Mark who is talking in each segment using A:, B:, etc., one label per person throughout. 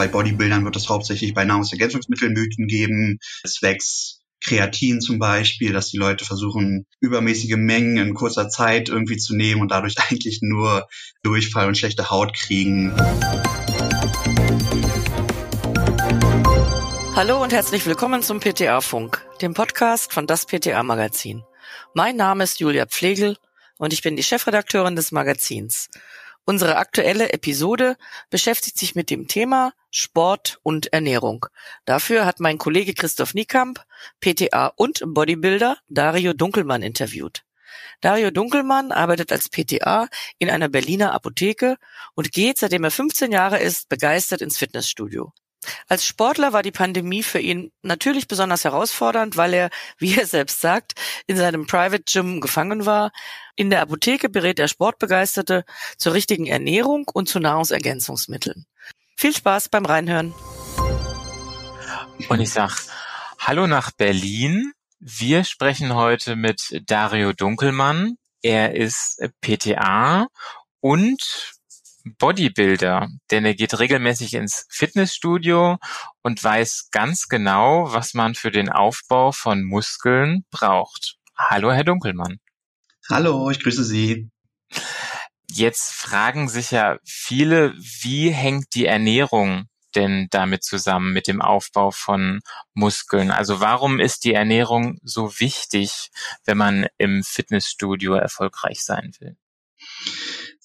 A: Bei Bodybuildern wird es hauptsächlich bei Nahrungsergänzungsmittelmythen geben, zwecks Kreatin zum Beispiel, dass die Leute versuchen, übermäßige Mengen in kurzer Zeit irgendwie zu nehmen und dadurch eigentlich nur Durchfall und schlechte Haut kriegen.
B: Hallo und herzlich willkommen zum PTA Funk, dem Podcast von das PTA Magazin. Mein Name ist Julia Pflegel und ich bin die Chefredakteurin des Magazins. Unsere aktuelle Episode beschäftigt sich mit dem Thema Sport und Ernährung. Dafür hat mein Kollege Christoph Niekamp, PTA und Bodybuilder Dario Dunkelmann interviewt. Dario Dunkelmann arbeitet als PTA in einer Berliner Apotheke und geht, seitdem er 15 Jahre ist, begeistert ins Fitnessstudio. Als Sportler war die Pandemie für ihn natürlich besonders herausfordernd, weil er, wie er selbst sagt, in seinem Private Gym gefangen war. In der Apotheke berät er Sportbegeisterte zur richtigen Ernährung und zu Nahrungsergänzungsmitteln. Viel Spaß beim Reinhören.
C: Und ich sag Hallo nach Berlin. Wir sprechen heute mit Dario Dunkelmann. Er ist PTA und Bodybuilder, denn er geht regelmäßig ins Fitnessstudio und weiß ganz genau, was man für den Aufbau von Muskeln braucht. Hallo, Herr Dunkelmann.
A: Hallo, ich grüße Sie.
C: Jetzt fragen sich ja viele, wie hängt die Ernährung denn damit zusammen mit dem Aufbau von Muskeln? Also warum ist die Ernährung so wichtig, wenn man im Fitnessstudio erfolgreich sein will?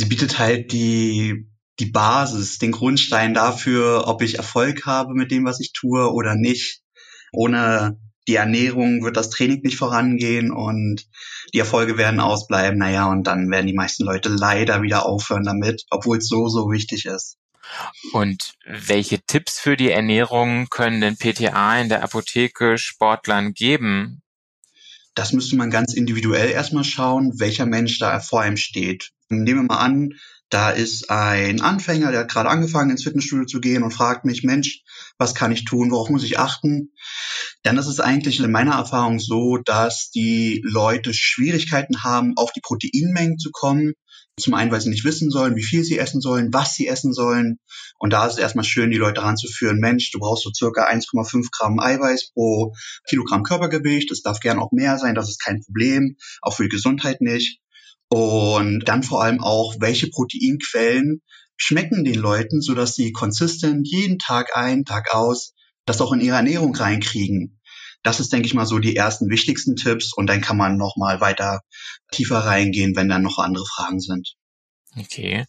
A: sie bietet halt die, die Basis, den Grundstein dafür, ob ich Erfolg habe mit dem, was ich tue oder nicht. Ohne die Ernährung wird das Training nicht vorangehen und die Erfolge werden ausbleiben. Naja, und dann werden die meisten Leute leider wieder aufhören damit, obwohl es so, so wichtig ist.
C: Und welche Tipps für die Ernährung können denn PTA in der Apotheke Sportlern geben?
A: Das müsste man ganz individuell erstmal schauen, welcher Mensch da vor einem steht. Nehmen wir mal an, da ist ein Anfänger, der hat gerade angefangen ins Fitnessstudio zu gehen und fragt mich, Mensch, was kann ich tun, worauf muss ich achten? Dann ist es eigentlich in meiner Erfahrung so, dass die Leute Schwierigkeiten haben, auf die Proteinmengen zu kommen zum einen, weil sie nicht wissen sollen, wie viel sie essen sollen, was sie essen sollen. Und da ist es erstmal schön, die Leute ranzuführen, Mensch, du brauchst so circa 1,5 Gramm Eiweiß pro Kilogramm Körpergewicht. Das darf gern auch mehr sein, das ist kein Problem, auch für die Gesundheit nicht. Und dann vor allem auch, welche Proteinquellen schmecken den Leuten, sodass sie konsistent jeden Tag ein, Tag aus das auch in ihre Ernährung reinkriegen. Das ist, denke ich mal, so die ersten wichtigsten Tipps und dann kann man noch mal weiter tiefer reingehen, wenn dann noch andere Fragen sind.
C: Okay.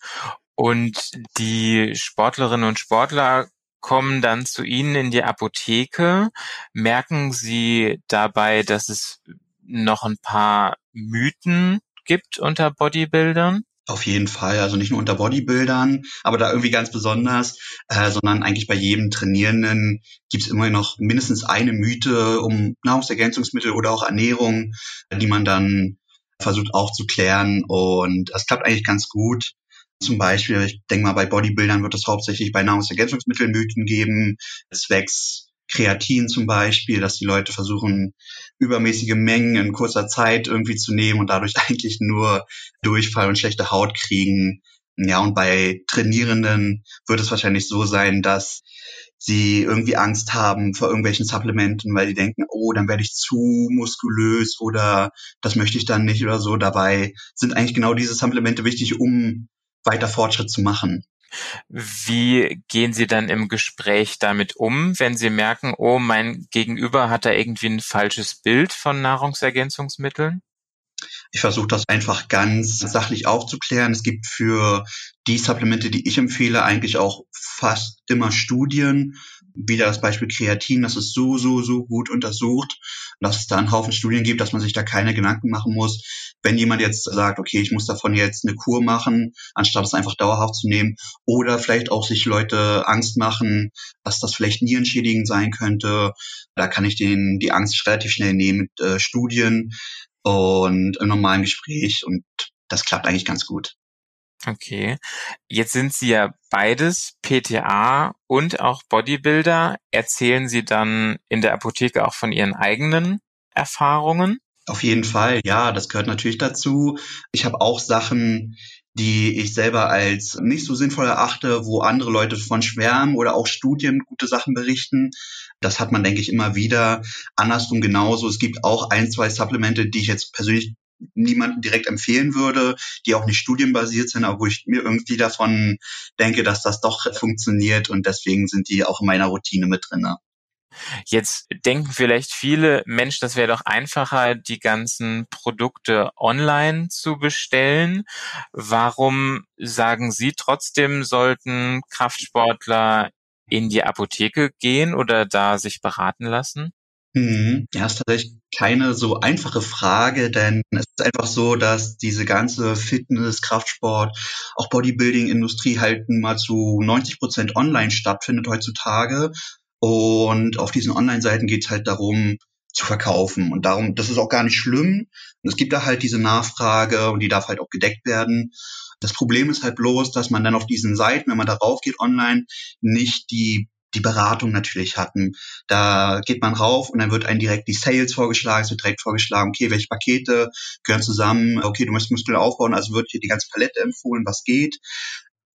C: Und die Sportlerinnen und Sportler kommen dann zu Ihnen in die Apotheke. Merken Sie dabei, dass es noch ein paar Mythen gibt unter Bodybuildern?
A: Auf jeden Fall, also nicht nur unter Bodybuildern, aber da irgendwie ganz besonders, äh, sondern eigentlich bei jedem Trainierenden gibt es immer noch mindestens eine Mythe um Nahrungsergänzungsmittel oder auch Ernährung, die man dann versucht aufzuklären und das klappt eigentlich ganz gut. Zum Beispiel, ich denke mal, bei Bodybuildern wird es hauptsächlich bei Nahrungsergänzungsmittelmythen geben, zwecks Kreatin zum Beispiel, dass die Leute versuchen, übermäßige Mengen in kurzer Zeit irgendwie zu nehmen und dadurch eigentlich nur Durchfall und schlechte Haut kriegen. Ja, und bei Trainierenden wird es wahrscheinlich so sein, dass sie irgendwie Angst haben vor irgendwelchen Supplementen, weil die denken, oh, dann werde ich zu muskulös oder das möchte ich dann nicht oder so. Dabei sind eigentlich genau diese Supplemente wichtig, um weiter Fortschritt zu machen.
C: Wie gehen Sie dann im Gespräch damit um, wenn Sie merken, oh, mein Gegenüber hat da irgendwie ein falsches Bild von Nahrungsergänzungsmitteln?
A: Ich versuche das einfach ganz sachlich aufzuklären. Es gibt für die Supplemente, die ich empfehle, eigentlich auch fast immer Studien. Wieder das Beispiel Kreatin, das ist so, so, so gut untersucht, dass es da einen Haufen Studien gibt, dass man sich da keine Gedanken machen muss. Wenn jemand jetzt sagt, okay, ich muss davon jetzt eine Kur machen, anstatt es einfach dauerhaft zu nehmen, oder vielleicht auch sich Leute Angst machen, dass das vielleicht nierenschädigend sein könnte, da kann ich denen die Angst relativ schnell nehmen mit äh, Studien und im normalen Gespräch und das klappt eigentlich ganz gut.
C: Okay. Jetzt sind Sie ja beides PTA und auch Bodybuilder. Erzählen Sie dann in der Apotheke auch von Ihren eigenen Erfahrungen?
A: Auf jeden Fall, ja, das gehört natürlich dazu. Ich habe auch Sachen, die ich selber als nicht so sinnvoll erachte, wo andere Leute von schwärmen oder auch Studien gute Sachen berichten. Das hat man, denke ich, immer wieder. Andersrum genauso. Es gibt auch ein, zwei Supplemente, die ich jetzt persönlich niemanden direkt empfehlen würde, die auch nicht studienbasiert sind, aber wo ich mir irgendwie davon denke, dass das doch funktioniert und deswegen sind die auch in meiner Routine mit drinne.
C: Jetzt denken vielleicht viele, Mensch, das wäre doch einfacher, die ganzen Produkte online zu bestellen. Warum sagen Sie trotzdem, sollten Kraftsportler in die Apotheke gehen oder da sich beraten lassen?
A: Mhm. Ja, ist tatsächlich keine so einfache Frage, denn es ist einfach so, dass diese ganze Fitness, Kraftsport, auch Bodybuilding-Industrie halt mal zu 90 Prozent online stattfindet heutzutage. Und auf diesen Online-Seiten geht es halt darum, zu verkaufen. Und darum, das ist auch gar nicht schlimm. Und es gibt da halt diese Nachfrage und die darf halt auch gedeckt werden. Das Problem ist halt bloß, dass man dann auf diesen Seiten, wenn man darauf geht online, nicht die die Beratung natürlich hatten. Da geht man rauf und dann wird einem direkt die Sales vorgeschlagen, es wird direkt vorgeschlagen, okay, welche Pakete gehören zusammen, okay, du möchtest Muskeln aufbauen, also wird hier die ganze Palette empfohlen, was geht.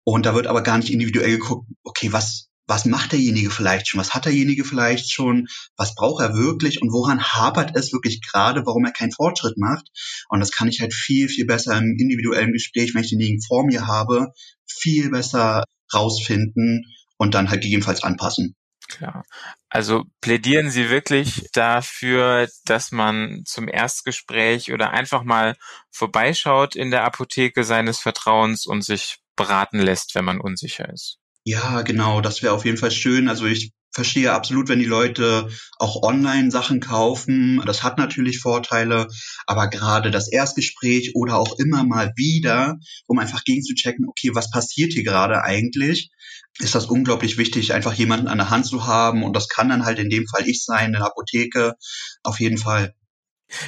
A: Und da wird aber gar nicht individuell geguckt, okay, was, was macht derjenige vielleicht schon, was hat derjenige vielleicht schon, was braucht er wirklich und woran hapert es wirklich gerade, warum er keinen Fortschritt macht. Und das kann ich halt viel, viel besser im individuellen Gespräch, wenn ich denjenigen vor mir habe, viel besser rausfinden und dann halt gegebenenfalls anpassen.
C: Klar. Also plädieren Sie wirklich dafür, dass man zum Erstgespräch oder einfach mal vorbeischaut in der Apotheke seines Vertrauens und sich beraten lässt, wenn man unsicher ist.
A: Ja, genau, das wäre auf jeden Fall schön. Also ich verstehe absolut, wenn die Leute auch online Sachen kaufen. Das hat natürlich Vorteile, aber gerade das Erstgespräch oder auch immer mal wieder, um einfach gegenzuchecken, okay, was passiert hier gerade eigentlich, ist das unglaublich wichtig, einfach jemanden an der Hand zu haben. Und das kann dann halt in dem Fall ich sein, in der Apotheke, auf jeden Fall.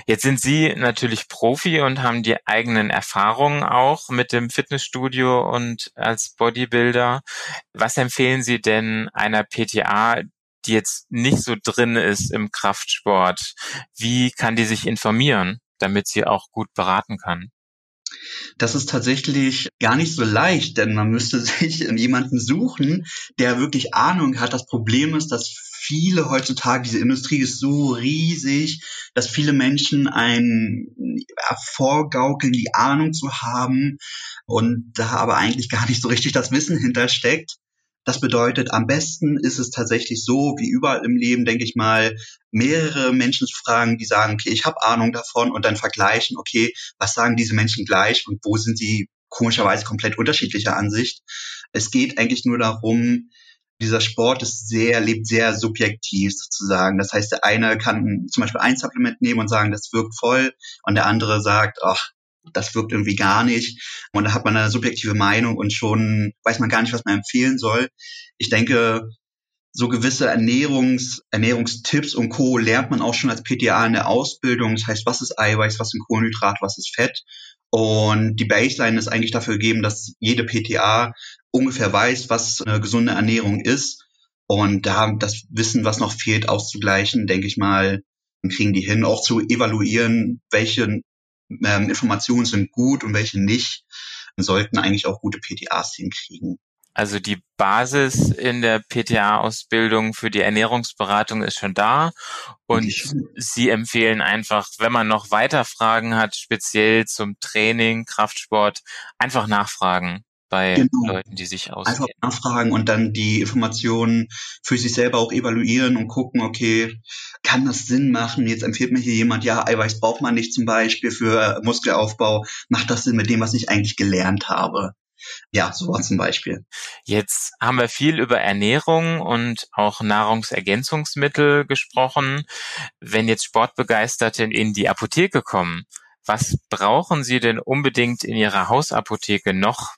C: Jetzt sind Sie natürlich Profi und haben die eigenen Erfahrungen auch mit dem Fitnessstudio und als Bodybuilder. Was empfehlen Sie denn einer PTA, die jetzt nicht so drin ist im Kraftsport? Wie kann die sich informieren, damit sie auch gut beraten kann?
A: Das ist tatsächlich gar nicht so leicht, denn man müsste sich jemanden suchen, der wirklich Ahnung hat. Das Problem ist, dass viele heutzutage, diese Industrie ist so riesig, dass viele Menschen ein vorgaukeln, die Ahnung zu haben und da aber eigentlich gar nicht so richtig das Wissen hintersteckt. Das bedeutet, am besten ist es tatsächlich so, wie überall im Leben, denke ich mal, mehrere Menschen zu fragen, die sagen, okay, ich habe Ahnung davon und dann vergleichen, okay, was sagen diese Menschen gleich und wo sind sie komischerweise komplett unterschiedlicher Ansicht. Es geht eigentlich nur darum, dieser Sport ist sehr, lebt sehr subjektiv sozusagen. Das heißt, der eine kann zum Beispiel ein Supplement nehmen und sagen, das wirkt voll und der andere sagt, ach, das wirkt irgendwie gar nicht. Und da hat man eine subjektive Meinung und schon weiß man gar nicht, was man empfehlen soll. Ich denke, so gewisse Ernährungs, Ernährungstipps und Co. lernt man auch schon als PTA in der Ausbildung. Das heißt, was ist Eiweiß, was sind Kohlenhydrat, was ist Fett. Und die Baseline ist eigentlich dafür gegeben, dass jede PTA ungefähr weiß, was eine gesunde Ernährung ist. Und da das Wissen, was noch fehlt, auszugleichen, denke ich mal, kriegen die hin, auch zu evaluieren, welche ähm, Informationen sind gut und welche nicht, sollten eigentlich auch gute PTAs hinkriegen.
C: Also die Basis in der PTA-Ausbildung für die Ernährungsberatung ist schon da und Sie empfehlen einfach, wenn man noch weiter Fragen hat, speziell zum Training, Kraftsport, einfach nachfragen bei genau. Leuten, die sich auskennen.
A: Einfach nachfragen und dann die Informationen für sich selber auch evaluieren und gucken, okay, kann das Sinn machen? Jetzt empfiehlt mir hier jemand, ja, Eiweiß braucht man nicht zum Beispiel für Muskelaufbau. Macht das Sinn mit dem, was ich eigentlich gelernt habe? Ja, sowas zum Beispiel.
C: Jetzt haben wir viel über Ernährung und auch Nahrungsergänzungsmittel gesprochen. Wenn jetzt Sportbegeisterte in die Apotheke kommen, was brauchen Sie denn unbedingt in Ihrer Hausapotheke noch?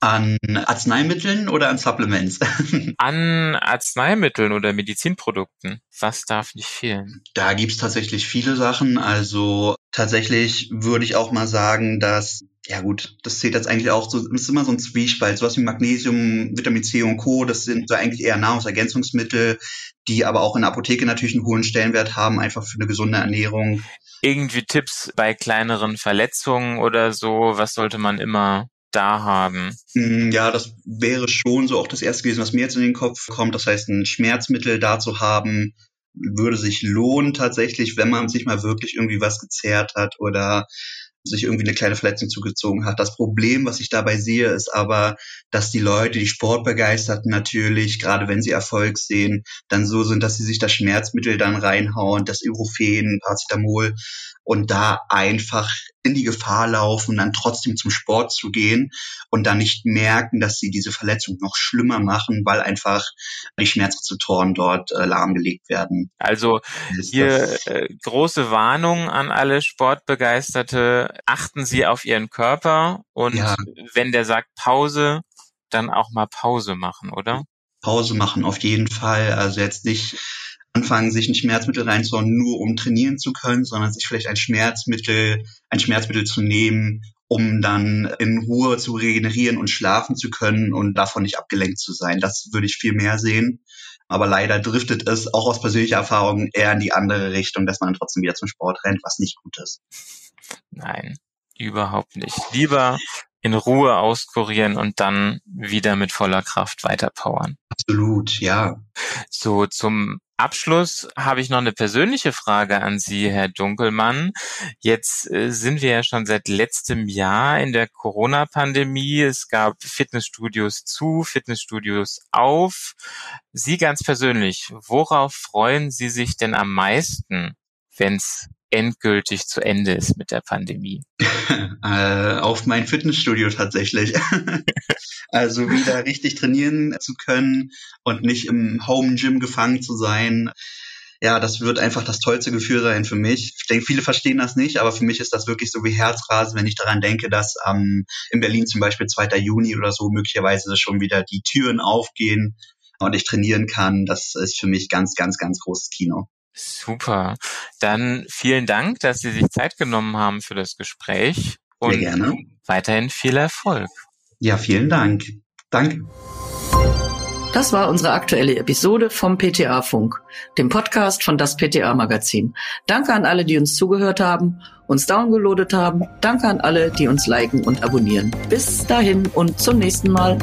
A: An Arzneimitteln oder an Supplements?
C: an Arzneimitteln oder Medizinprodukten. Was darf nicht fehlen?
A: Da gibt's tatsächlich viele Sachen. Also tatsächlich würde ich auch mal sagen, dass ja gut, das zählt jetzt eigentlich auch so, ist immer so ein Zwiespalt, sowas wie Magnesium, Vitamin C und Co., das sind so eigentlich eher Nahrungsergänzungsmittel, die aber auch in der Apotheke natürlich einen hohen Stellenwert haben, einfach für eine gesunde Ernährung.
C: irgendwie Tipps bei kleineren Verletzungen oder so? Was sollte man immer da haben?
A: Mm, ja, das wäre schon so auch das erste gewesen, was mir jetzt in den Kopf kommt. Das heißt, ein Schmerzmittel da zu haben, würde sich lohnen tatsächlich, wenn man sich mal wirklich irgendwie was gezerrt hat oder sich irgendwie eine kleine Verletzung zugezogen hat. Das Problem, was ich dabei sehe, ist aber, dass die Leute, die Sportbegeisterten natürlich, gerade wenn sie Erfolg sehen, dann so sind, dass sie sich das Schmerzmittel dann reinhauen, das Ibuprofen, Paracetamol und da einfach in die Gefahr laufen, dann trotzdem zum Sport zu gehen und dann nicht merken, dass sie diese Verletzung noch schlimmer machen, weil einfach die Schmerzrezeptoren dort äh, lahmgelegt werden.
C: Also hier äh, große Warnung an alle Sportbegeisterte. Achten Sie auf Ihren Körper und ja. wenn der sagt Pause, dann auch mal Pause machen, oder?
A: Pause machen auf jeden Fall. Also jetzt nicht anfangen, sich ein Schmerzmittel reinzuhauen, nur um trainieren zu können, sondern sich vielleicht ein Schmerzmittel, ein Schmerzmittel zu nehmen, um dann in Ruhe zu regenerieren und schlafen zu können und davon nicht abgelenkt zu sein. Das würde ich viel mehr sehen. Aber leider driftet es auch aus persönlicher Erfahrung eher in die andere Richtung, dass man trotzdem wieder zum Sport rennt, was nicht gut ist.
C: Nein, überhaupt nicht. Lieber in Ruhe auskurieren und dann wieder mit voller Kraft weiterpowern.
A: Absolut, ja.
C: So, zum Abschluss habe ich noch eine persönliche Frage an Sie, Herr Dunkelmann. Jetzt äh, sind wir ja schon seit letztem Jahr in der Corona-Pandemie. Es gab Fitnessstudios zu, Fitnessstudios auf. Sie ganz persönlich, worauf freuen Sie sich denn am meisten, wenn es endgültig zu Ende ist mit der Pandemie?
A: äh, auf mein Fitnessstudio tatsächlich. also wieder richtig trainieren zu können und nicht im Home Gym gefangen zu sein. Ja, das wird einfach das tollste Gefühl sein für mich. Ich denke, viele verstehen das nicht, aber für mich ist das wirklich so wie Herzrasen, wenn ich daran denke, dass ähm, in Berlin zum Beispiel 2. Juni oder so möglicherweise schon wieder die Türen aufgehen und ich trainieren kann. Das ist für mich ganz, ganz, ganz großes Kino.
C: Super. Dann vielen Dank, dass Sie sich Zeit genommen haben für das Gespräch.
A: Und Sehr gerne.
C: Weiterhin viel Erfolg.
A: Ja, vielen Dank. Danke.
B: Das war unsere aktuelle Episode vom PTA Funk, dem Podcast von das PTA Magazin. Danke an alle, die uns zugehört haben, uns downgeloadet haben. Danke an alle, die uns liken und abonnieren. Bis dahin und zum nächsten Mal.